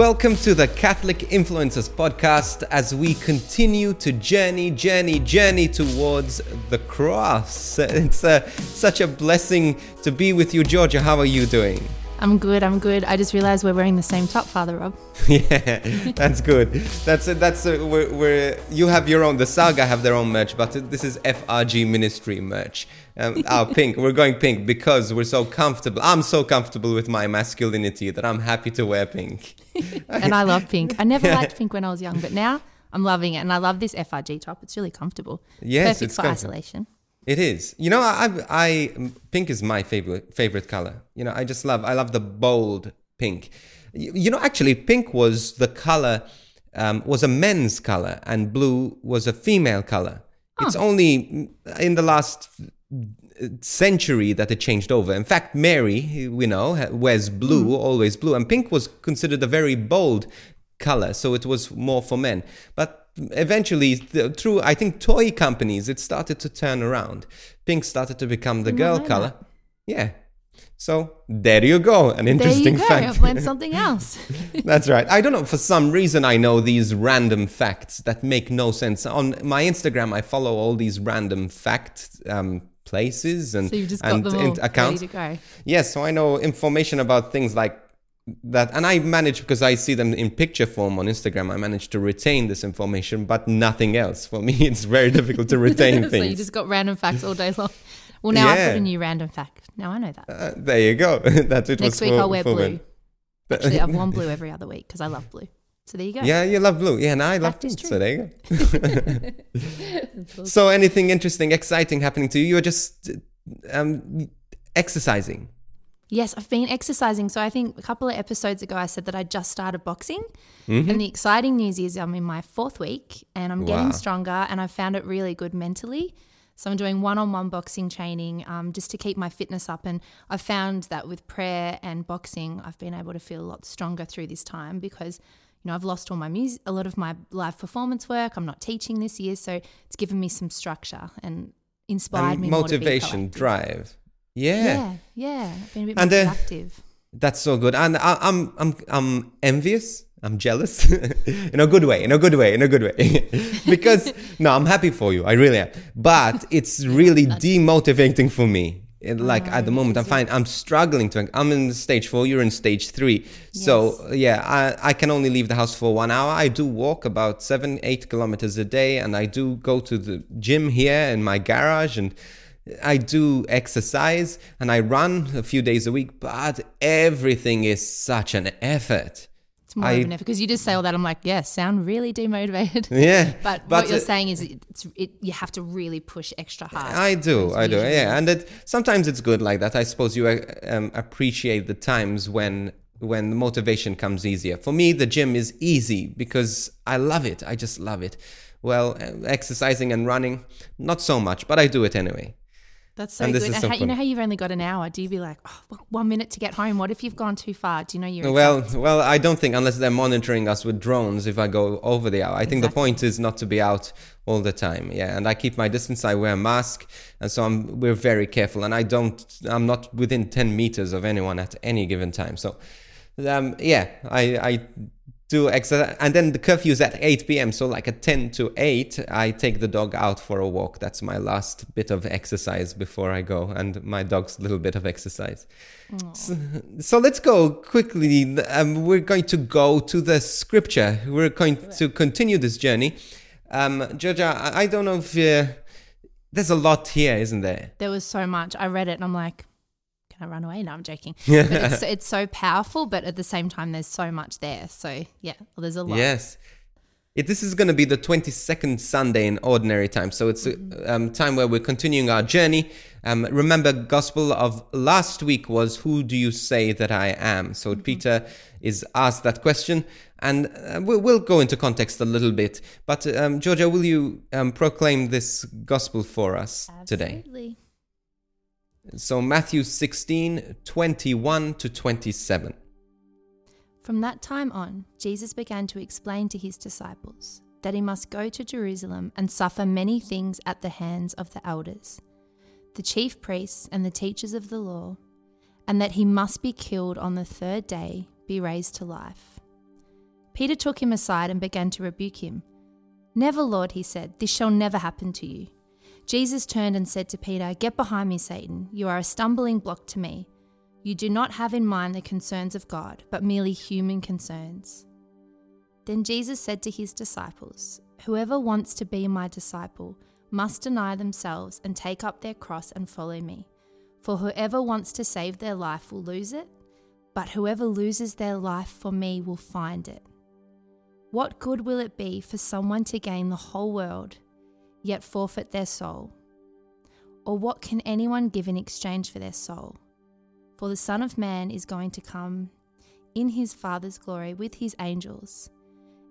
Welcome to the Catholic Influencers Podcast as we continue to journey, journey, journey towards the cross. It's a, such a blessing to be with you, Georgia. How are you doing? I'm good. I'm good. I just realized we're wearing the same top, Father Rob. yeah, that's good. That's a, that's a, we're, we're, you have your own. The Saga have their own merch, but this is FRG Ministry merch. Um, our pink. We're going pink because we're so comfortable. I'm so comfortable with my masculinity that I'm happy to wear pink. and I love pink. I never liked pink when I was young, but now I'm loving it, and I love this FRG top. It's really comfortable. Yes, Perfect it's for isolation. It is. You know, I, I pink is my favorite favorite color. You know, I just love I love the bold pink. You, you know, actually, pink was the color um, was a men's color, and blue was a female color. It's only in the last century that it changed over. In fact, Mary, we know, wears blue, always blue, and pink was considered a very bold color, so it was more for men. But eventually, th- through I think toy companies, it started to turn around. Pink started to become the girl color. Yeah. So there you go, an There interesting you go. fact. I've learned something else. That's right. I don't know. For some reason, I know these random facts that make no sense. On my Instagram, I follow all these random fact um, places and so you've just got and, and accounts. ready to go. Yes, so I know information about things like that, and I manage because I see them in picture form on Instagram. I manage to retain this information, but nothing else. For me, it's very difficult to retain things. so things. you just got random facts all day long. Well, now I've got a new random fact. Now I know that. Uh, there you go. That's it. Next was week for- I'll wear blue. Actually I've worn blue every other week because I love blue. So there you go. Yeah, you love blue. Yeah, and I love blue. So there you go. so anything interesting, exciting happening to you? You're just um, exercising. Yes, I've been exercising. So I think a couple of episodes ago, I said that I just started boxing. Mm-hmm. And the exciting news is I'm in my fourth week and I'm getting Wow. stronger and I found it really good mentally. So I'm doing one on one boxing training um, just to keep my fitness up. And I've found that with prayer and boxing, I've been able to feel a lot stronger through this time because. You know, I've lost all my music, a lot of my live performance work. I'm not teaching this year, so it's given me some structure and inspired and me more motivation, drive. Yeah, Yeah, yeah. I've been a bit more And, uh, productive. that's so good. And I, I'm, I'm, I'm envious. I'm jealous in a good way, in a good way, in a good way. because no, I'm happy for you. I really am. But it's really demotivating for me. It, ah, like at the moment, I'm fine. I'm struggling to. I'm in stage four. You're in stage three. So yeah, I, I can only leave the house for one hour. I do walk about seven, eight kilometers a day, and I do go to the gym here in my garage, and I do exercise and I run a few days a week. But everything is such an effort. It's more I- of an effort because you just say all that. I'm like, yeah, sound really demotivated. Yeah, But, but what you're uh, saying is, it's it, you have to really push extra hard. I do, I do, yeah. And it, sometimes it's good like that. I suppose you uh, um, appreciate the times when when the motivation comes easier. For me, the gym is easy because I love it. I just love it. Well, uh, exercising and running, not so much, but I do it anyway. That's so and good. so how, you know how you've only got an hour? Do you be like, oh, well, one minute to get home? What if you've gone too far? Do you know you're Well, well, I don't think unless they're monitoring us with drones if I go over the hour. I think the point is not to be out all the time. Yeah, and I keep my distance. I wear a mask, and so I'm we're very careful. And I don't. I'm not within ten meters of anyone at any given time. So, um, yeah, I I do exercise, and then the curfew is at 8 p.m. So like at 10 to 8, I take the dog out for a walk. That's my last bit of exercise before I go, and my dog's little bit of exercise. So, so let's go quickly. Um, we're going to go to the scripture. We're going to continue this journey. Um, Georgia, I I don't know if uh, there's a lot here, isn't there? there was so much. I read it and I'm like, I run away? No, I'm joking. But it's, it's so powerful, but at the same time, there's so much there. So yeah, well, there's a lot. Yes. It, this is going to be the 22nd Sunday in ordinary time. So it's a um, time where we're continuing our journey. Um, remember, gospel of last week was, Who do you say that I am? So Peter is asked that question. And uh, we'll, we'll go into context a little bit. But, um, Georgia, will you um, proclaim this gospel for us today? Absolutely. So Matthew 16, 21 to 27. From that time on, Jesus began to explain to his disciples that he must go to Jerusalem and suffer many things at the hands of the elders, the chief priests, and the teachers of the law, and that he must be killed on the third day, be raised to life. Peter took him aside and began to rebuke him. Never, Lord, he said, this shall never happen to you. Jesus turned and said to Peter, Get behind me, Satan. You are a stumbling block to me. You do not have in mind the concerns of God, but merely human concerns. Then Jesus said to his disciples, Whoever wants to be my disciple must deny themselves and take up their cross and follow me. For whoever wants to save their life will lose it, but whoever loses their life for me will find it. What good will it be for someone to gain the whole world, yet forfeit their soul? Or what can anyone give in exchange for their soul? For the Son of Man is going to come in his Father's glory with his angels,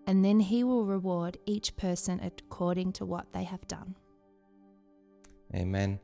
and then he will reward each person according to what they have done. Amen.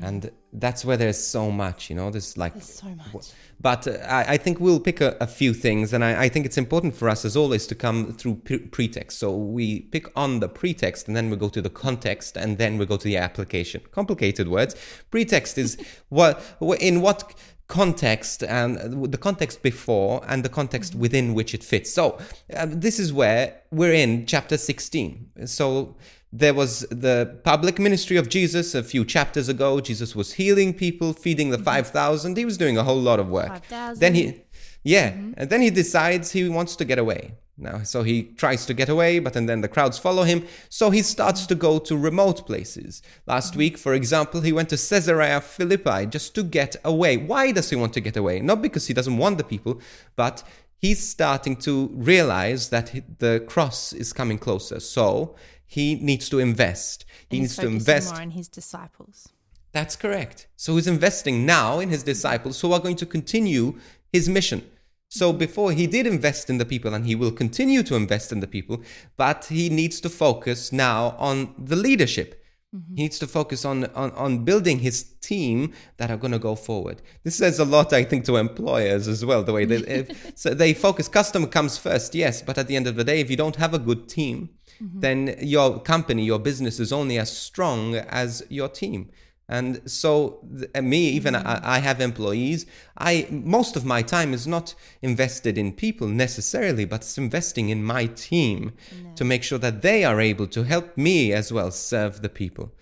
And that's where there's so much, you know, there's like, There's so much. but uh, I, I think we'll pick a, a few things, and I, I think it's important for us, as always, to come through pre- pretext. So we pick on the pretext, and then we go to the context, and then we go to the application. Complicated words. Pretext is what in what context and the context before and the context within which it fits. So uh, this is where we're in chapter 16. So there was the public ministry of Jesus a few chapters ago. Jesus was healing people, feeding the mm-hmm. 5,000. He was doing a whole lot of work. 5,000. Then he, yeah, mm-hmm. and then he decides he wants to get away. Now, so he tries to get away, but and then the crowds follow him. So he starts to go to remote places. Last mm-hmm. week, for example, he went to Caesarea Philippi just to get away. Why does he want to get away? Not because he doesn't want the people, but he's starting to realize that he- the cross is coming closer. So he needs to invest. He needs to invest more on his disciples. that's correct. So he's investing now in his disciples who are going to continue his mission. So mm-hmm. before he did invest in the people and he will continue to invest in the people, but he needs to focus now on the leadership. Mm-hmm. He needs to focus on, on, on building his team that are going to go forward. This says a lot, I think, to employers as well. The way that if, so they focus, customer comes first, yes, but at the end of the day, if you don't have a good team, Mm-hmm. then your company, your business is only as strong as your team. And so, th- and me, even mm-hmm. I, I have employees. I most of my time is not invested in people necessarily, but it's investing in my team to make sure that they are able to help me as well serve the people.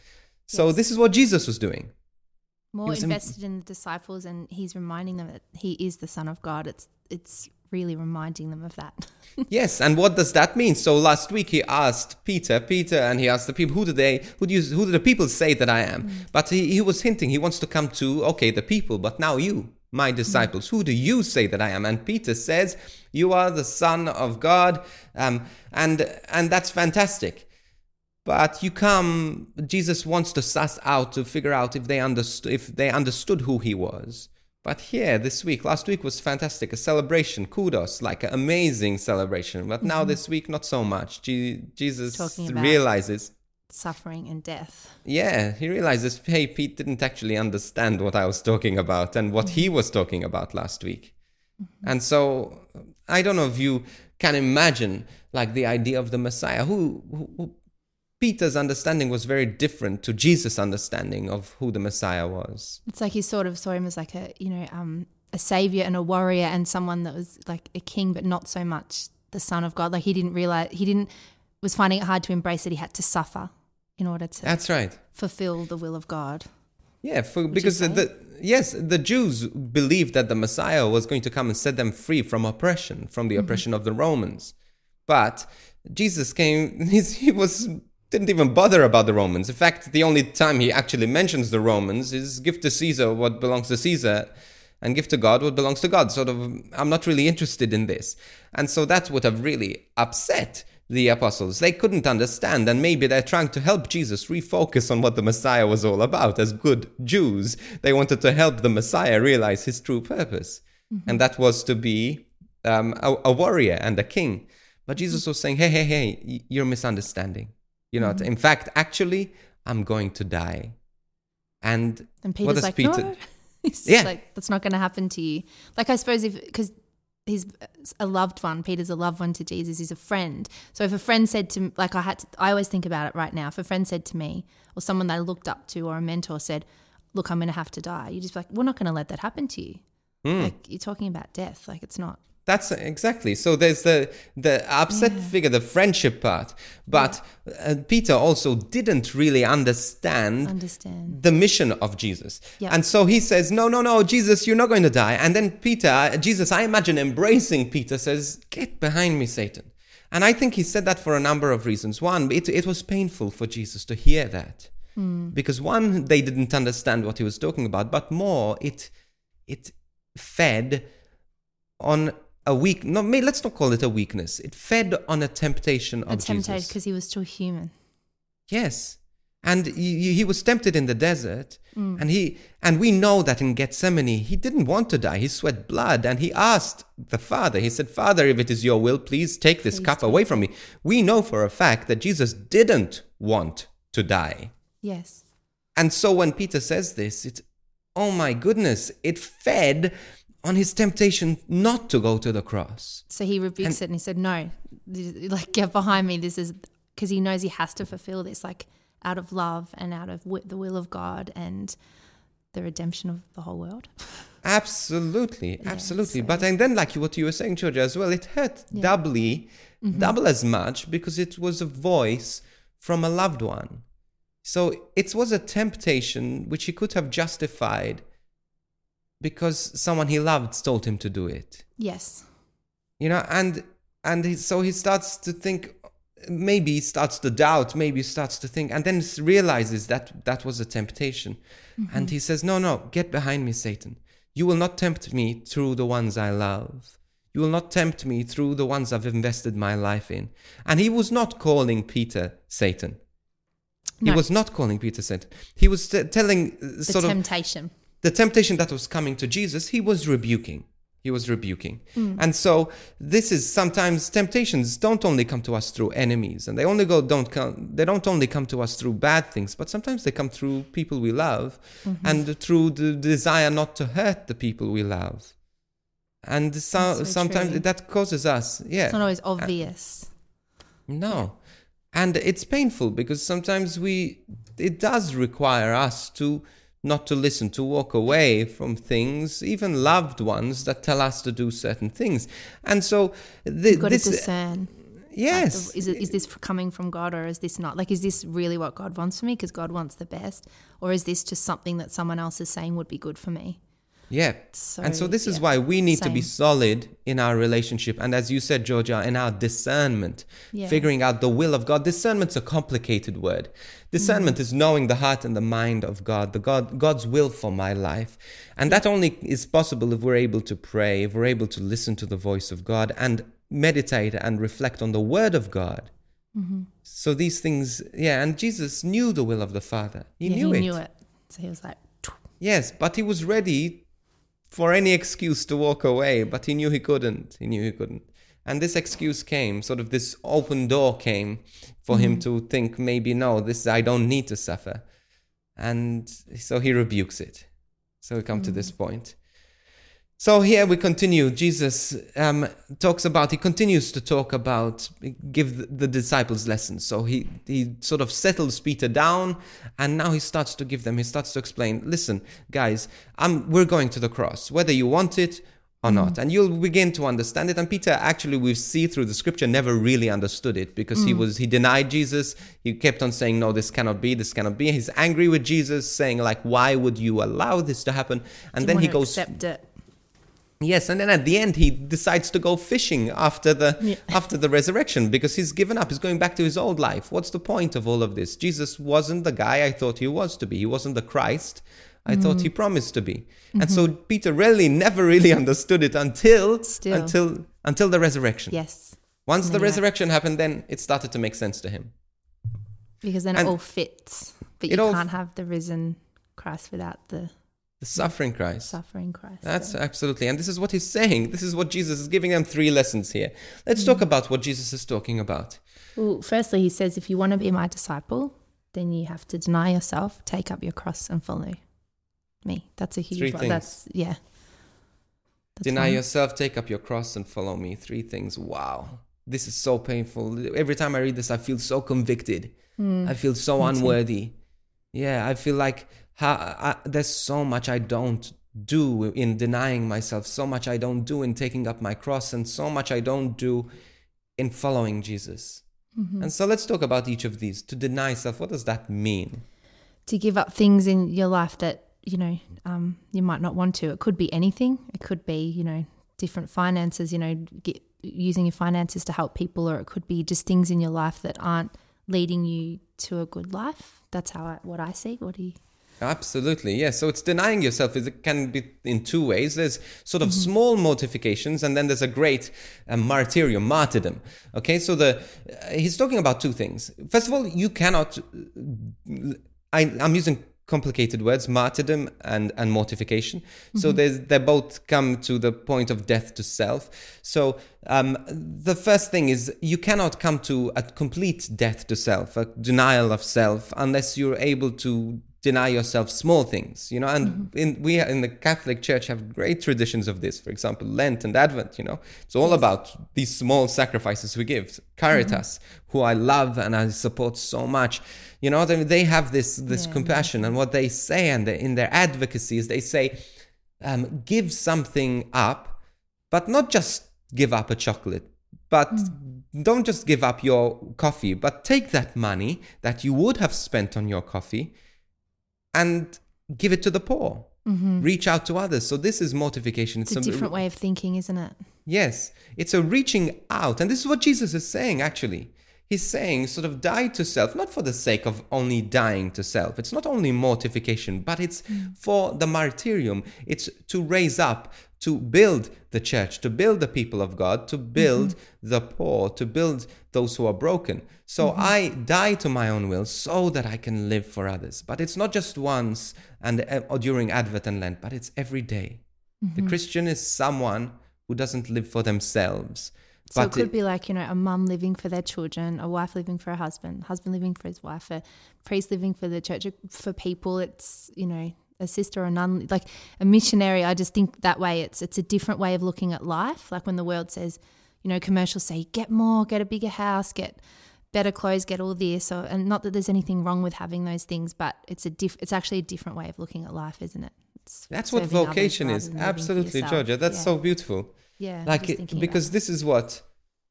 So this is what Jesus was doing. More was im- invested in the disciples, and he's reminding them that he is the Son of God. It's it's really reminding them of that. yes, and what does that mean? So last week he asked Peter, Peter, and he asked the people, who do they, who do, you, who do the people say that I am? But he, he was hinting he wants to come to, okay, the people, but now you, my disciples, who do you say that I am? And Peter says, you are the Son of God, um, and and that's fantastic. But you come, Jesus wants to suss out to figure out if they understood if they understood who he was. But here, this week, last week was fantastic, a celebration, kudos, like an amazing celebration. But now mm-hmm. this week, not so much. Je- Jesus realizes, Suffering and death. yeah, he realizes, hey, Pete didn't actually understand what I was talking about and what he mm-hmm. was talking about last week. Mm-hmm. And so, I don't know if you can imagine, like, the idea of the Messiah, who, who, who Peter's understanding was very different to Jesus' understanding of who the Messiah was. It's like he sort of saw him as like a you know um, a savior and a warrior and someone that was like a king, but not so much the Son of God. Like he didn't realize he didn't was finding it hard to embrace that he had to suffer in order to That's right. fulfill the will of God. Yeah, for, because the yes, the Jews believed that the Messiah was going to come and set them free from oppression, from the oppression of the Romans. But Jesus came; he was didn't even bother about the Romans. In fact, the only time he actually mentions the Romans is give to Caesar what belongs to Caesar, and give to God what belongs to God. Sort of, I'm not really interested in this, and so that would have really upset the apostles. They couldn't understand, and maybe they're trying to help Jesus refocus on what the Messiah was all about. As good Jews, they wanted to help the Messiah realize his true purpose, and that was to be um, a, a warrior and a king. But Jesus was saying, "Hey, hey, hey, you're misunderstanding. You know, in fact, actually, I'm going to die." And And what Peter's does like, Peter? no, He's Yeah. like that's not going to happen to you. Like I suppose if because he's a loved one, Peter's a loved one to Jesus. He's a friend. So if a friend said to like I had, to, I always think about it right now. If a friend said to me or someone that I looked up to or a mentor said, "Look, I'm going to have to die," you just be like, "We're not going to let that happen to you." Hmm. Like you're talking about death. Like it's not. That's exactly. So there's the the upset figure, the friendship part, but uh, Peter also didn't really understand Understand. the mission of Jesus. Yeah. And so he says, No, no, no, Jesus, you're not going to die. And then Peter, Jesus, I imagine embracing Peter, says, Get behind me, Satan. And I think he said that for a number of reasons. One, it, it was painful for Jesus to hear that. Because one, they didn't understand what he was talking about, but more, it it fed on a weak no may- let's not call it a weakness. It fed on a temptation of A temptation Jesus. because he was still human. Yes. And he, he was tempted in the desert, Mm. and he and we know that in Gethsemane he didn't want to die. He sweat blood, and he asked the Father. He said, "Father, if it is your will, please take this Please cup away from me." We know for a fact that Jesus didn't want to die, Yes. and so when Peter says this, it's oh my goodness, it fed on his temptation not to go to the cross. So he rebukes it and he said, No, like, get behind me. This is because he knows he has to fulfill this, like, out of love and out of the will of God and the redemption of the whole world. Absolutely, Yeah, absolutely. so- But and then, like what you were saying, Georgia, as well, it hurt Yeah. doubly, Mm-hmm. double as much because it was a voice from a loved one. So it was a temptation which he could have justified because someone he loved told him to do it. Yes. You know, and and he, so he starts to think. Maybe he starts to doubt. Maybe he starts to think, and then realizes that that was a temptation, and he says, "No, no, get behind me, Satan. You will not tempt me through the ones I love. You will not tempt me through the ones I've invested my life in." And he was not calling Peter Satan. no. He was not calling Peter Satan. He was t- telling uh, The sort of temptation. The temptation that was coming to Jesus, he was rebuking. He was rebuking. Mm. And so this is sometimes temptations don't only come to us through enemies and they only go don't come they don't only come to us through bad things, but sometimes they come through people we love mm-hmm. and through the desire not to hurt the people we love. And so, so sometimes true. that causes us, yeah. It's not always obvious. Uh, no. And it's painful because sometimes we it does require us to not to listen, to walk away from things, even loved ones that tell us to do certain things. And so You've got this to discern. yes. the- is, it, is this coming from God or is this not? Like, is this really what God wants for me? Because God wants the best. Or is this just something that someone else is saying would be good for me? Yeah. So, and so this is why we need to be solid in our relationship. And as you said, Georgia, in our discernment, Yeah. figuring out the will of God. Discernment's a complicated word. Discernment Mm-hmm. is knowing the heart and the mind of God, the God, God's will for my life. And that only is possible if we're able to pray, if we're able to listen to the voice of God and meditate and reflect on the word of God. Mm-hmm. So these things, yeah, and Jesus knew the will of the Father. He yeah, knew he it. knew it. So he was like, Yes, but he was ready for any excuse to walk away, but he knew he couldn't. He knew he couldn't. And this excuse came, sort of this open door came for him mm-hmm. to think maybe no, this I don't need to suffer. And so he rebukes it. So we come to mm-hmm. this point. So here we continue. Jesus um, talks about, he continues to talk about, give the- disciples lessons. So he, he sort of settles Peter down and now he starts to give them, he starts to explain, listen, guys, I'm, we're going to the cross, whether you want it or not. And you'll begin to understand it. And Peter, actually, we see through the scripture, never really understood it because he was, he denied Jesus. He kept on saying, no, this cannot be, this cannot be. He's angry with Jesus, saying like, why would you allow this to happen? And didn't then he goes accept it. Yes, and then at the end he decides to go fishing after the Yeah. after the resurrection because he's given up. He's going back to his old life. What's the point of all of this? Jesus wasn't the guy I thought he was to be. He wasn't the Christ I thought Mm. he promised to be. And so Peter really never really understood it until Still. until until the resurrection. Yes. Once the resurrection happened, then it started to make sense to him. Because then And it all fits. But you can't have the risen Christ without the The suffering Christ. suffering Christ. That's So- absolutely, and this is what he's saying. This is what Jesus is giving them three lessons here. Let's Mm. talk about what Jesus is talking about. Well, firstly, he says, if you want to be my disciple, then you have to deny yourself, take up your cross, and follow me. That's a huge Three one. things. That's yeah. That's Deny one. yourself, take up your cross, and follow me. Three things. Wow. This is so painful. Every time I read this, I feel so convicted. Mm. I feel so me too. unworthy. Yeah, I feel like how, I, there's so much I don't do in denying myself, so much I don't do in taking up my cross, and so much I don't do in following Jesus. Mm-hmm. And so let's talk about each of these. To deny self, what does that mean? To give up things in your life that, you know, um, you might not want to. It could be anything. It could be, you know, different finances, you know, get, using your finances to help people, or it could be just things in your life that aren't leading you to a good life. That's how I, what I see. What do you? Absolutely, yes. So it's denying yourself. It can be in two ways. There's sort of mm-hmm. small mortifications, and then there's a great uh, martyrium, martyrdom. Okay, so the uh, he's talking about two things. First of all, you cannot. I, I'm using complicated words, martyrdom and, and mortification. Mm-hmm. So they both come to the point of death to self. So um, the first thing is you cannot come to a complete death to self, a denial of self, unless you're able to deny yourself small things you know and mm-hmm. in we in the catholic church have great traditions of this for example lent and advent you know it's all yes. about these small sacrifices we give caritas mm-hmm. who i love and i support so much you know they have this this yeah, compassion yeah. and what they say and in their advocacy is they say um, give something up but not just give up a chocolate but mm. don't just give up your coffee but take that money that you would have spent on your coffee and give it to the poor. Mm-hmm. Reach out to others. So this is mortification. It's, it's a different way of thinking, isn't it? Yes, it's a reaching out, and this is what Jesus is saying. Actually, he's saying sort of die to self, not for the sake of only dying to self. It's not only mortification, but it's mm. for the martyrium. It's to raise up, to build the church, to build the people of God, to build mm-hmm. the poor, to build those who are broken. So mm-hmm. I die to my own will so that I can live for others. But it's not just once and uh, during Advent and Lent, but it's every day. Mm-hmm. The Christian is someone who doesn't live for themselves. So it could it, be like, you know, a mum living for their children, a wife living for a husband, husband living for his wife, a priest living for the church. For people, it's, you know, a sister or a nun, like a missionary. I just think that way. It's it's a different way of looking at life. Like when the world says, you know, commercials say get more, get a bigger house, get better clothes, get all this. Or, and not that there's anything wrong with having those things, but it's a diff- It's actually a different way of looking at life, isn't it? It's That's what vocation is. Absolutely, Georgia. That's yeah. so beautiful. Yeah, like it, because this is what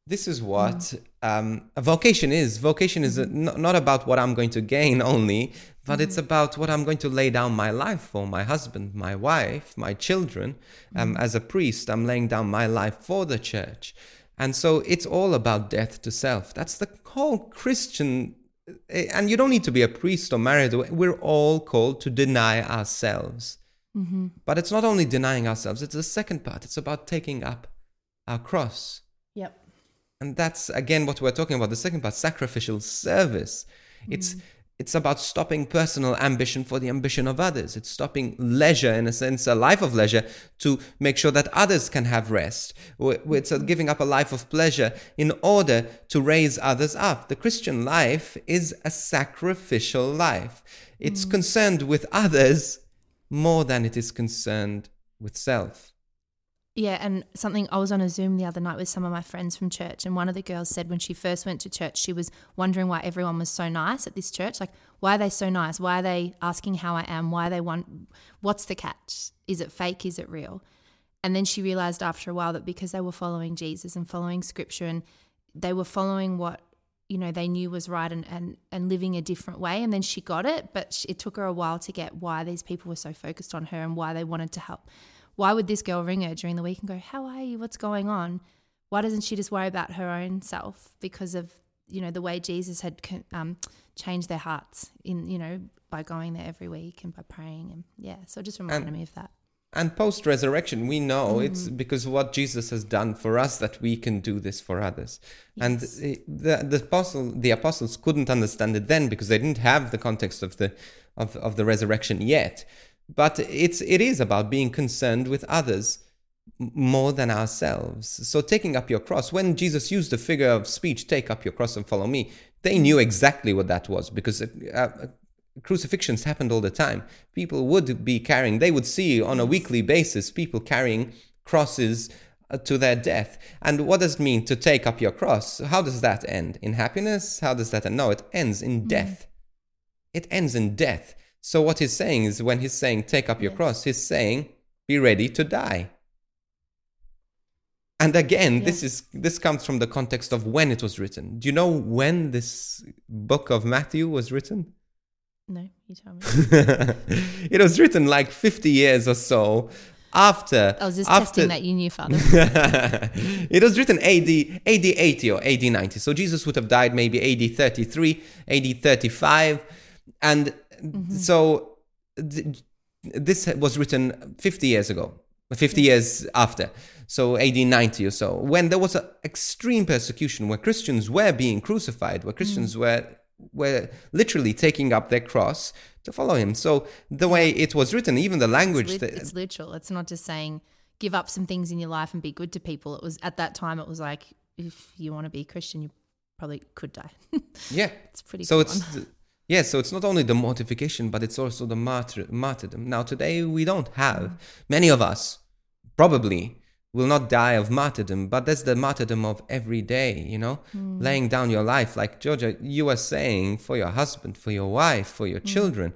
this is what mm. um, a vocation is. Vocation is mm-hmm. a, not about what I'm going to gain only, but mm-hmm. it's about what I'm going to lay down my life for my husband, my wife, my children. Um, mm-hmm. as a priest, I'm laying down my life for the church. And so it's all about death to self. That's the whole Christian. Eh, and you don't need to be a priest or married. We're all called to deny ourselves. Mm-hmm. But it's not only denying ourselves, it's the second part. It's about taking up our cross. Yep. And that's again what we're talking about the second part sacrificial service. It's mm. It's about stopping personal ambition for the ambition of others. It's stopping leisure, in a sense, a life of leisure, to make sure that others can have rest. It's giving up a life of pleasure in order to raise others up. The Christian life is a sacrificial life. It's mm. concerned with others more than it is concerned with self. Yeah, and something I was on a Zoom the other night with some of my friends from church, and one of the girls said when she first went to church, she was wondering why everyone was so nice at this church. Like, why are they so nice? Why are they asking how I am? Why they want? What's the catch? Is it fake? Is it real? And then she realized after a while that because they were following Jesus and following Scripture, and they were following what you know they knew was right and and, and living a different way, and then she got it, but it took her a while to get why these people were so focused on her and why they wanted to help why would this girl ring her during the week and go, How are you? What's going on? Why doesn't she just worry about her own self because of, you know, the way Jesus had um, changed their hearts in, you know, by going there every week and by praying. And yeah, so it just reminded and, me of that. And post resurrection, we know mm. it's because what Jesus has done for us that we can do this for others. Yes. And the, the apostle, the apostles couldn't understand it then because they didn't have the context of the of, of the resurrection yet. But it's it is about being concerned with others more than ourselves. So taking up your cross, when Jesus used the figure of speech, take up your cross and follow me, they knew exactly what that was because uh, uh, crucifixions happened all the time. People would be carrying, they would see on a weekly basis people carrying crosses uh, to their death. And what does it mean to take up your cross? How does that end? In happiness? How does that end? No, it ends in mm. death. It ends in death. So what he's saying is when he's saying take up your yes. cross, he's saying be ready to die. And again, Yeah. this is this comes from the context of when it was written. Do you know when this book of Matthew was written? No, you tell me. it was written like 50 years or so after I was just after, testing that you knew, Father. it was written AD AD 80 or AD 90. So Jesus would have died maybe AD 33, AD 35 and mm-hmm. so th- this was written 50 years ago. 50 years after. So AD 90 or so when there was an extreme persecution where Christians were being crucified, where Christians mm. were were literally taking up their cross to follow him. So the way it was written, even the language It's, that it's literal. It's not just saying give up some things in your life and be good to people. It was at that time. It was like if you want to be Christian, you probably could die. yeah. it's pretty. So it's on. yeah, so it's not only the mortification, but it's also the martyr, martyrdom. Now today we don't have mm. many of us probably will not die of martyrdom, but that's the martyrdom of every day, you know, hmm. laying down your life, like Georgia, you were saying, for your husband, for your wife, for your hmm. children,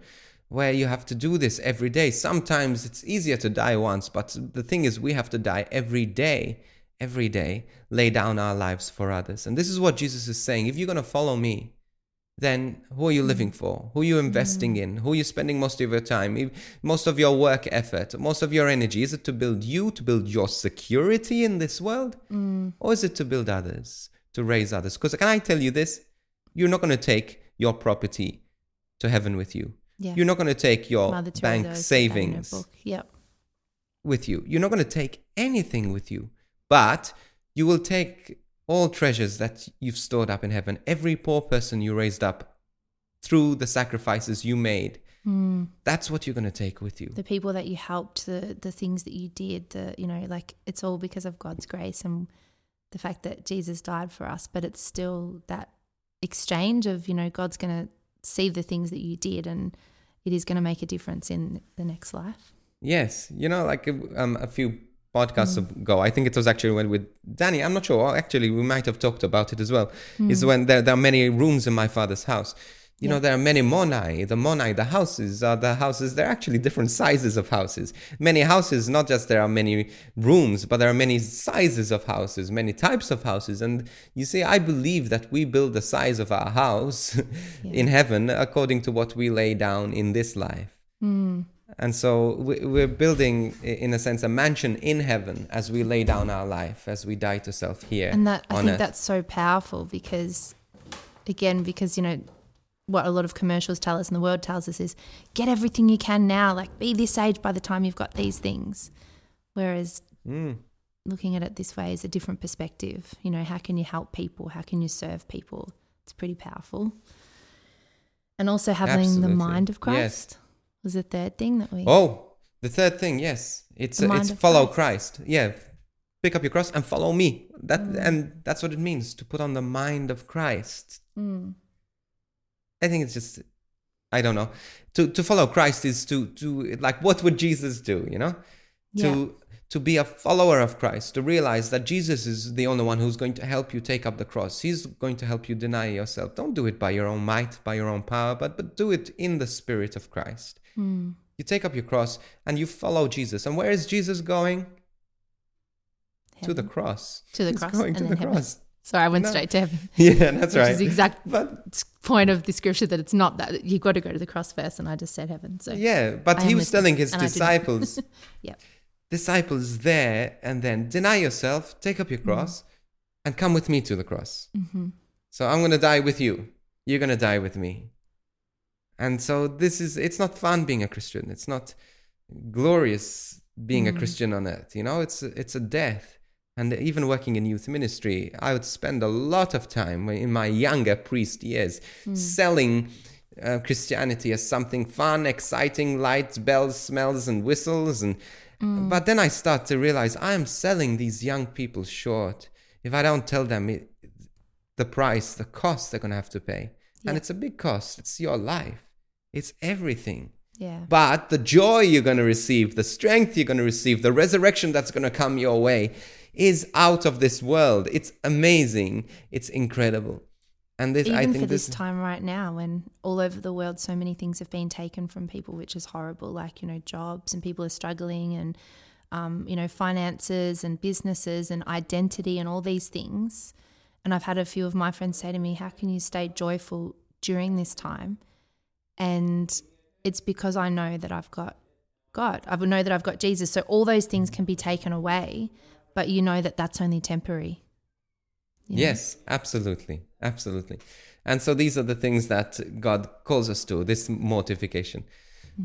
where you have to do this every day. Sometimes it's easier to die once, but the thing is, we have to die every day, every day, lay down our lives for others. And this is what Jesus is saying. If you're going to follow me, then who are you mm-hmm. living for? Who are you investing mm-hmm. in? Who are you spending most of your time, most of your work effort, most of your energy? Is it to build you, to build your security in this world? Mm. Or is it to build others, to raise others? Because can I tell you this? You're not going to take your property to heaven with you. yeah. You're not going to take your bank always said that in her savings. Yep. with you. You're not going to take anything with you, but you will take all treasures that you've stored up in heaven. Every poor person you raised up through the sacrifices you made. Mm. That's what you're going to take with you. The people that you helped, the the things that you did, the you know, like it's all because of God's grace and the fact that Jesus died for us. But it's still that exchange of you know God's going to see the things that you did, and it is going to make a difference in the next life. Yes, you know, like um, a few podcasts hmm. ago, I think it was actually when with Danny. I'm not sure. Actually, we might have talked about it as well. Hmm. Is when there, there are many rooms in my father's house. You know, there are many monai. The monai, the houses are the houses. They're actually different sizes of houses. Many houses, not just there are many rooms, but there are many sizes of houses, many types of houses. And you see, I believe that we build the size of our house in heaven according to what we lay down in this life. Hmm. And so we- we're building, in a sense, a mansion in heaven as we lay down our life, as we die to self here. And that I think earth. that's so powerful because, again, because you know what a lot of commercials tell us and the world tells us is get everything you can now, like be this age by the time you've got these things. Whereas Mm. looking at it this way is a different perspective. You know, how can you help people? How can you serve people? It's pretty powerful. And also having Absolutely. the mind of Yes. Christ was the third thing that we. Oh, the third thing, yes, it's uh, it's follow Christ. Yeah, pick up your cross and follow me. That Mm. and that's what it means to put on the mind of Christ. Mm. I think it's just, I don't know, to to follow Christ is to to like what would Jesus do? You know, to to be a follower of Christ, to realize that Jesus is the only one who's going to help you take up the cross. He's going to help you deny yourself. Don't do it by your own might, by your own power, but but do it in the spirit of Christ. Mm. You take up your cross and you follow Jesus. And where is Jesus going? To the cross. To the He's cross going and to the heaven. cross. Sorry, I went No. straight to heaven. Yeah, that's Which right. is the exact but point of the scripture that it's not that you've got to go to the cross first, and I just said heaven. So yeah, but I he was telling his and I didn't. disciples, Yep. disciples there and then deny yourself, take up your Mm-hmm. cross, and come with me to the cross. hmm So I'm going to die with you. You're going to die with me. And so this is, it's not fun being a Christian. It's not glorious being a Mm. Christian on earth. You know, it's, a- it's a death. And even working in youth ministry, I would spend a lot of time in my younger priest years selling uh, Christianity as something fun, exciting, lights, bells, smells, and whistles. And but then I start to realize I am selling these young people short if I don't tell them it, the price, the cost they're gonna have to pay, Yeah. and it's a big cost. It's your life. It's everything. Yeah. But the joy you're going to receive, the strength you're going to receive, the resurrection that's going to come your way is out of this world. It's amazing. It's incredible. And this, Even I think for this, this, time right now, when all over the world so many things have been taken from people, which is horrible, like, you know, jobs and people are struggling and, um, you know, finances and businesses and identity and all these things. And I've had a few of my friends say to me, How can you stay joyful during this time? And it's because I know that I've got God. I know that I've got Jesus. So all those things can be taken away, but you know that that's only temporary. you know? Yes, absolutely. Absolutely. And so these are the things that God calls us to this mortification.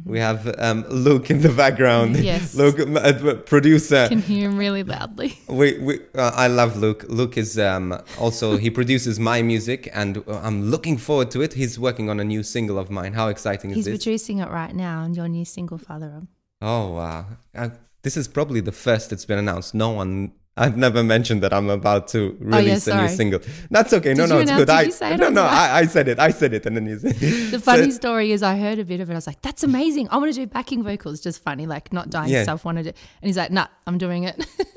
We have um, Luke in the background. Yes. Luke, uh, producer. can hear him really loudly. We, we, uh, I love Luke. Luke is um, also he produces my music, and uh, I'm looking forward to it. He's working on a new single of mine. How exciting is this? He's producing it right now on your new single, Father oh wow! Uh, this is probably the first that's been announced. No one. I've never mentioned that I'm about to Oh, yeah, release a new single. That's okay. no, Did no, you it's good. I it no, no. I, I said it. I said it, and then you said The funny story is, I heard a bit of it. I was like, "That's amazing! I want to do backing vocals." Just funny, like not dying Yeah. self wanted it. And he's like, "Nah, I'm doing it."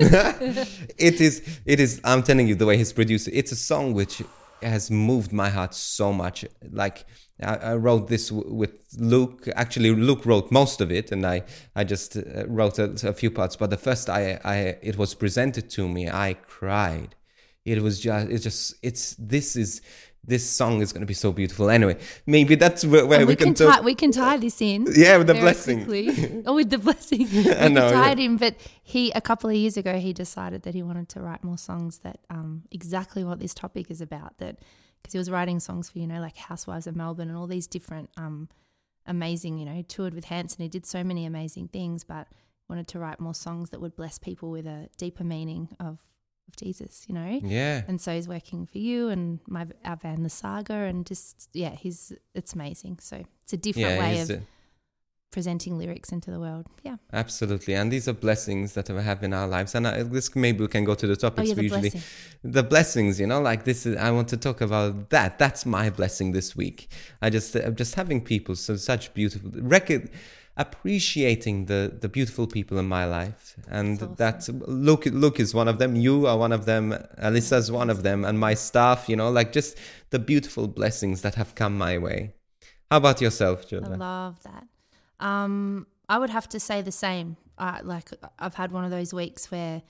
it is it is i'm telling you the way he's produced it it's a song which has moved my heart so much. Like i, I wrote this w- with luke. Actually luke wrote most of it and i i just uh, wrote a, a few parts. But the first i i it was presented to me. I cried. It was just it's just it's this is this song is going to be so beautiful anyway maybe that's where, where we, we, can, talk tie, we can tie this in. Yeah, with the blessing. oh, with the blessing. we I know, can tie yeah. it in. But he, a couple of years ago, he decided that he wanted to write more songs that um, exactly what this topic is about. That because he was writing songs for you know like Housewives of Melbourne and all these different um, amazing you know toured with Hanson. He did so many amazing things, but wanted to write more songs that would bless people with a deeper meaning of of Jesus. You know. yeah And so he's working for you and my our band, the Saga, and just yeah, he's it's amazing. So it's a different yeah way of uh, presenting lyrics into the world. Yeah. Absolutely, and these are blessings that we have in our lives. And I, this maybe we can go to the Oh topics yeah, the usually blessing. the blessings. You know, like this is I want to talk about that. That's my blessing this week. I just I'm just having people so such beautiful record appreciating the the beautiful people in my life, and That's that's Luke. Luke is one of them. You are one of them. Alyssa's one of them, and my staff. You know, like just the beautiful blessings that have come my way. How about yourself, Julia? I love that. Um, I would have to say the same. Uh, like I've had one of those weeks where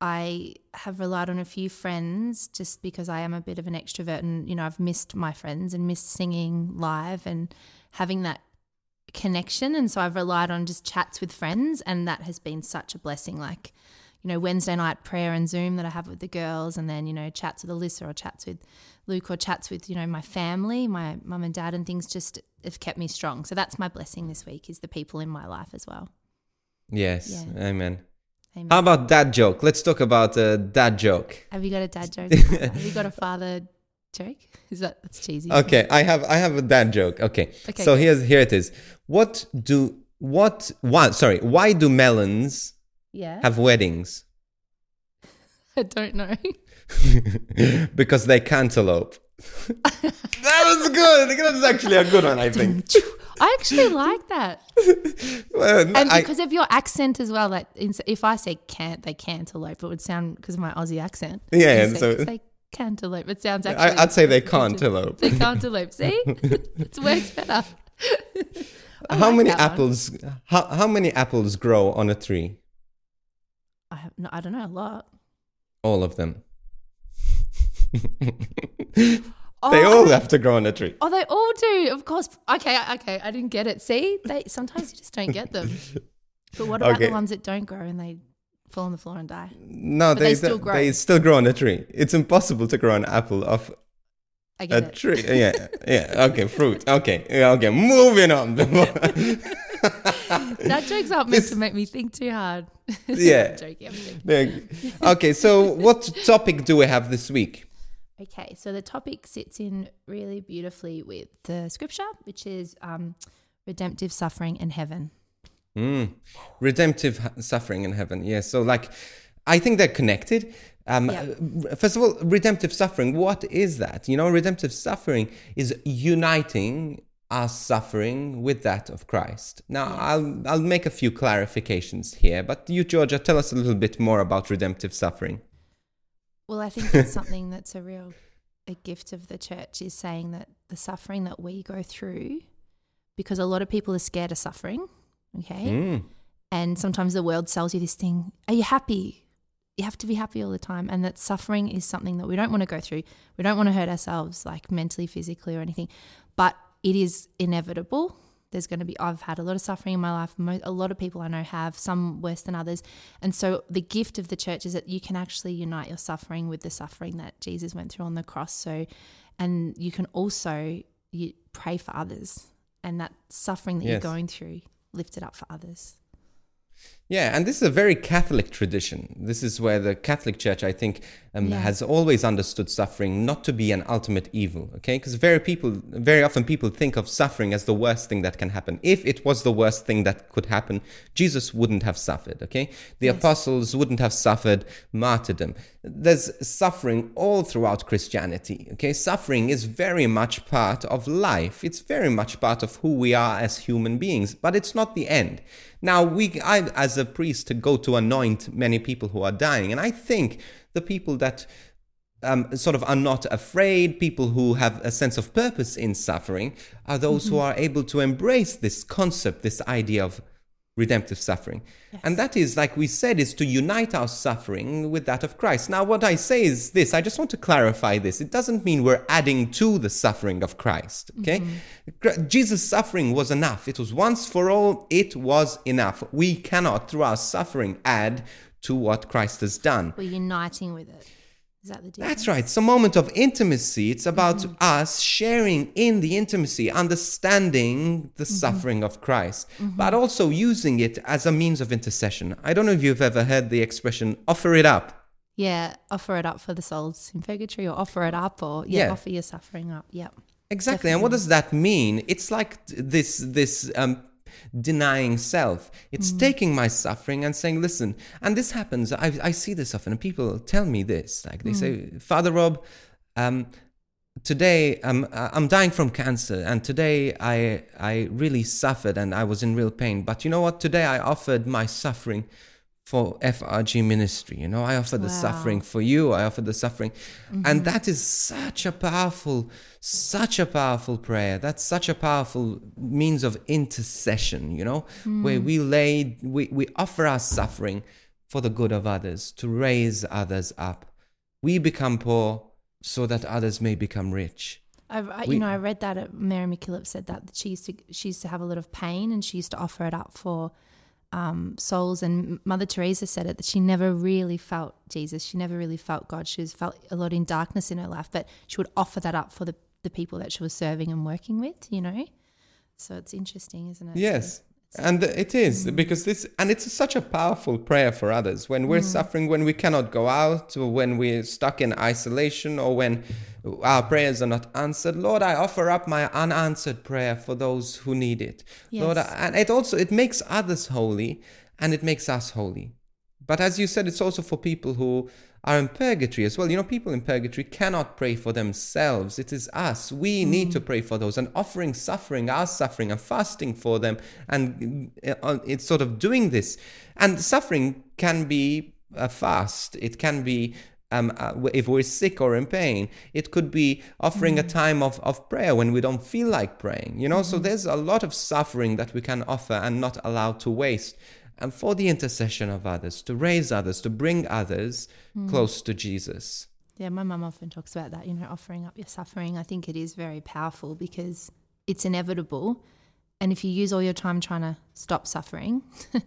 I have relied on a few friends just because I am a bit of an extrovert and you know I've missed my friends and missed singing live and having that connection and so I've relied on just chats with friends and that has been such a blessing like you know Wednesday night prayer and Zoom that I have with the girls and then you know chats with Alyssa or chats with Luke or chats with you know my family my mum and dad and things just have kept me strong so that's my blessing this week is the people in my life as well Yes, Yeah. Amen. Amen. How about dad joke? Let's talk about uh, dad joke. have you got a dad joke have you got a father joke is that that's cheesy Okay, I have I have a dad joke. Okay, Okay, so go. here's here it is. What do what why sorry why do melons yeah have weddings? I don't know because they cantaloupe. that was good. That was actually a good one, I think. I actually like that Well, And I- because of your accent as well, like in- if I say can't, they cantaloupe, it would sound because of my Aussie accent. Yeah, and so- say cantaloupe. It sounds actually. I, I'd say they cantaloupe. They cantaloupe. See, it works better. I How like many one. apples? How, how many apples grow on a tree? I have, no, I don't know a lot. All of them. Oh, they I all mean- have to grow on a tree. Oh, they all do, of course. Okay, okay, I didn't get it. See, they sometimes you just don't get them. But what about Okay. the ones that don't grow and they fall on the floor and die? No, they, they still grow. they still grow on a tree. It's impossible to grow an apple off I a get it. tree. Yeah, yeah. Okay, fruit. Okay, yeah, okay. Moving on. That joke's not meant to make me think too hard. Yeah. Joking. Joking. Okay, so what topic do we have this week? Okay, so the topic sits in really beautifully with the scripture, which is um, redemptive suffering and heaven. Mm. Redemptive suffering in heaven. Yeah. So, like, I think they're connected. Um, Yeah. uh, First of all, redemptive suffering. What is that? You know, redemptive suffering is uniting our suffering with that of Christ. Now, I'll I'll make a few clarifications here, but you, Georgia, tell us a little bit more about redemptive suffering. Well, I think that's something that's a real a gift of the church is saying that the suffering that we go through, because a lot of people are scared of suffering, okay? Mm. And sometimes the world sells you this thing are you happy? You have to be happy all the time. And that suffering is something that we don't want to go through. We don't want to hurt ourselves, like mentally, physically, or anything. But it is inevitable. There's going to be, I've had a lot of suffering in my life. A lot of people I know have, some worse than others. And so the gift of the church is that you can actually unite your suffering with the suffering that Jesus went through on the cross. So, and you can also you pray for others. And that suffering that Yes. you're going through, lift it up for others. Yeah, and this is a very Catholic tradition. This is where the Catholic Church, I think, um, Yeah. has always understood suffering not to be an ultimate evil. Okay, because very people, very often people think of suffering as the worst thing that can happen. If it was the worst thing that could happen, Jesus wouldn't have suffered. Okay, the Yes. apostles wouldn't have suffered martyrdom. There's suffering all throughout Christianity. Okay, suffering is very much part of life. It's very much part of who we are as human beings, but it's not the end. Now, we, I, as a priest, to go to anoint many people who are dying, and I think the people that um, sort of are not afraid, people who have a sense of purpose in suffering, are those who are able to embrace this concept, this idea of redemptive suffering. And that is, like we said, is to unite our suffering with that of Christ. Now, what I say is this I just want to clarify this. It doesn't mean we're adding to the suffering of Christ, okay? Mm-hmm. Cr- Jesus' suffering was enough. It was once for all, it was enough. We cannot, through our suffering, add to what Christ has done. We're uniting with it. Is that the difference? That's right. It's a moment of intimacy. It's about Mm-hmm. us sharing in the intimacy, understanding the Mm-hmm. suffering of Christ, but also using it as a means of intercession. I don't know if you've ever heard the expression offer it up. Yeah, offer it up for the souls in purgatory or offer it up or yeah, Yeah. offer your suffering up. Yep. Exactly. And what does that mean? It's like this this um denying self. It's Mm-hmm. taking my suffering and saying, listen, and this happens. I, I see this often, and people tell me this. Like they Mm. say, Father Rob, um, today um, uh, I'm dying from cancer, and today I I really suffered and I was in real pain. But you know what? Today I offered my suffering for FRG ministry. You know, I offer the Wow. suffering for you. I offer the suffering, and that is such a powerful, such a powerful prayer. That's such a powerful means of intercession. You know, where we lay, we we offer our suffering for the good of others, to raise others up. We become poor so that others may become rich. I, you know, I read that uh, Mary MacKillop said that, that she used to she used to have a lot of pain and she used to offer it up for um, souls. And Mother Teresa said it that she never really felt Jesus. She never really felt God. She was felt a lot in darkness in her life, but she would offer that up for the the people that she was serving and working with. You know, so it's interesting, isn't it? Yes. And it is mm. because this, and it's such a powerful prayer for others when we're mm. suffering, when we cannot go out, or when we're stuck in isolation, or when our prayers are not answered. Lord, I offer up my unanswered prayer for those who need it. Lord, and it also it makes others holy, and it makes us holy. But as you said, it's also for people who are in purgatory as well. You know, people in purgatory cannot pray for themselves. It is us. We need to pray for those and offering suffering, our suffering, and fasting for them. And uh, it's sort of doing this. And suffering can be a fast, it can be. Um, uh, if we're sick or in pain, it could be offering a time of, of prayer when we don't feel like praying. You know, so there's a lot of suffering that we can offer and not allow to waste and for the intercession of others, to raise others, to bring others close to Jesus. Yeah, my mum often talks about that, you know, offering up your suffering. I think it is very powerful because it's inevitable. And if you use all your time trying to stop suffering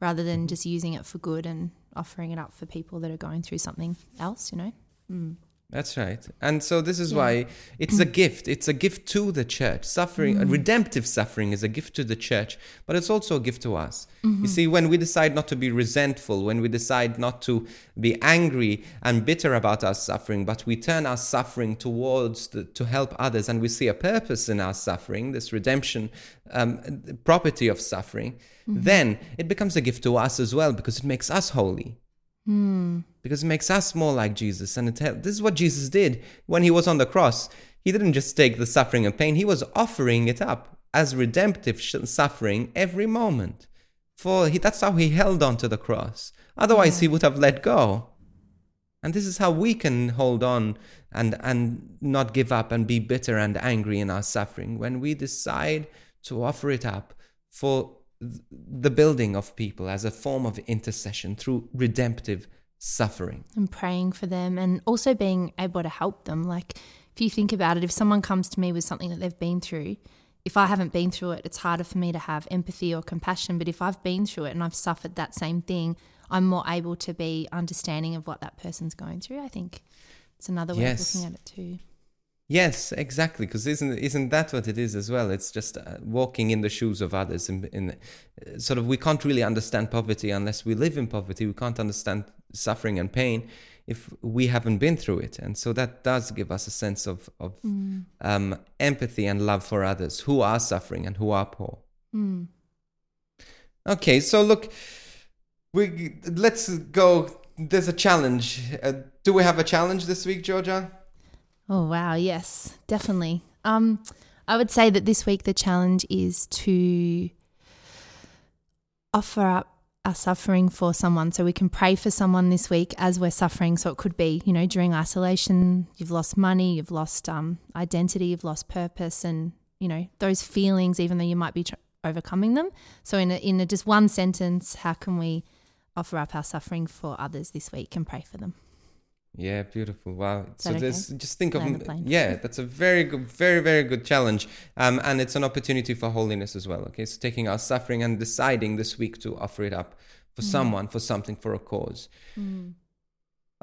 rather than just using it for good and offering it up for people that are going through something else, you know? Mm. That's right. And so this is Yeah. why it's a gift. It's a gift to the church. Suffering, Mm. redemptive suffering is a gift to the church, but it's also a gift to us. Mm-hmm. You see, when we decide not to be resentful, when we decide not to be angry and bitter about our suffering, but we turn our suffering towards the, to help others and we see a purpose in our suffering, this redemption um, property of suffering, Mm-hmm. then it becomes a gift to us as well because it makes us holy Mm. because it makes us more like Jesus. And it, this is what Jesus did when he was on the cross. He didn't just take the suffering and pain, he was offering it up as redemptive suffering every moment. For he, that's how he held on to the cross. Otherwise, he would have let go. And this is how we can hold on and, and not give up and be bitter and angry in our suffering when we decide to offer it up for the building of people as a form of intercession through redemptive suffering. And praying for them and also being able to help them. Like, if you think about it, if someone comes to me with something that they've been through, if I haven't been through it, it's harder for me to have empathy or compassion. But if I've been through it and I've suffered that same thing, I'm more able to be understanding of what that person's going through. I think it's another way yes. of looking at it too. Yes, exactly. Because isn't isn't that what it is as well? It's just uh, walking in the shoes of others. In, in uh, sort of, we can't really understand poverty unless we live in poverty. We can't understand suffering and pain if we haven't been through it. And so that does give us a sense of of mm. um, empathy and love for others who are suffering and who are poor. Mm. Okay, so look, we let's go. There's a challenge. Uh, do we have a challenge this week, Georgia? Oh, wow. Yes, definitely. Um, I would say that this week the challenge is to offer up our suffering for someone. So we can pray for someone this week as we're suffering. So it could be, you know, during isolation, you've lost money, you've lost um, identity, you've lost purpose, and, you know, those feelings, even though you might be tr- overcoming them. So, in, a, in a, just one sentence, how can we offer up our suffering for others this week and pray for them? Yeah, beautiful. Wow. So okay? there's just think of yeah, that's a very good, very very good challenge, um, and it's an opportunity for holiness as well. Okay, so taking our suffering and deciding this week to offer it up for mm. someone, for something, for a cause. Mm.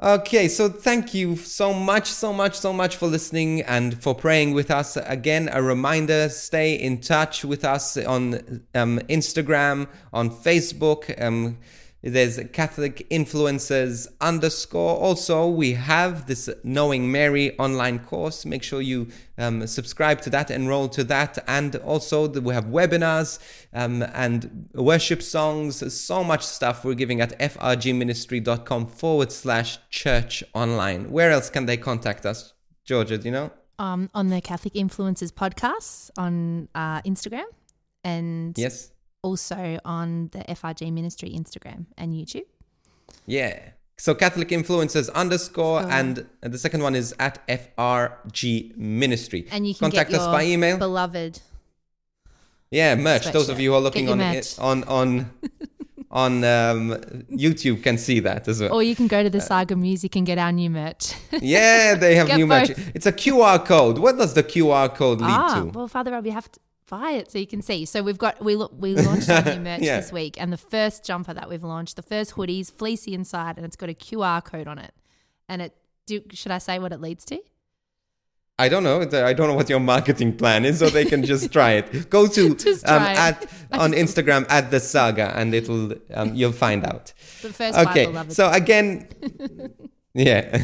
Okay, so thank you so much, so much, so much for listening and for praying with us. Again, a reminder stay in touch with us on um, Instagram, on Facebook. Um, there's Catholic influencers underscore. Also, we have this Knowing Mary online course. Make sure you um, subscribe to that, enroll to that. And also, we have webinars um, and worship songs. So much stuff we're giving at frgministry.com forward slash church online. Where else can they contact us? Georgia, do you know? Um, on the Catholic Influencers podcast on uh, Instagram. And yes also on the FRG Ministry Instagram and YouTube. Yeah. So Catholic influencers underscore and the second one is at FRG Ministry. And you can contact us by email. Beloved. Yeah, merch. Those of you who are looking on it, on on on um, YouTube can see that as well. Or you can go to the Saga Music and get our new merch. yeah, they have new both. merch. It's a QR code. What does the QR code lead ah, to? Well, Father Rob, you have to buy it so you can see. So we've got we we launched our new merch yeah. this week, and the first jumper that we've launched, the first hoodies, fleecy inside, and it's got a QR code on it. And it do should I say what it leads to? I don't know. I don't know what your marketing plan is, so they can just try it. Go to um, at on Instagram at the saga, and it'll um, you'll find out. The first okay. So again, yeah.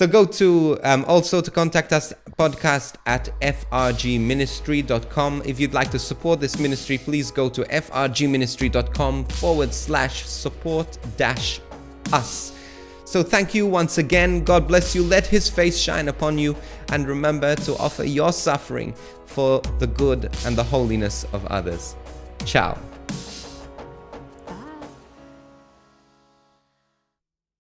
So go to um, also to contact us podcast at frgministry.com. If you'd like to support this ministry, please go to frgministry.com forward slash support dash us. So thank you once again. God bless you. Let his face shine upon you. And remember to offer your suffering for the good and the holiness of others. Ciao.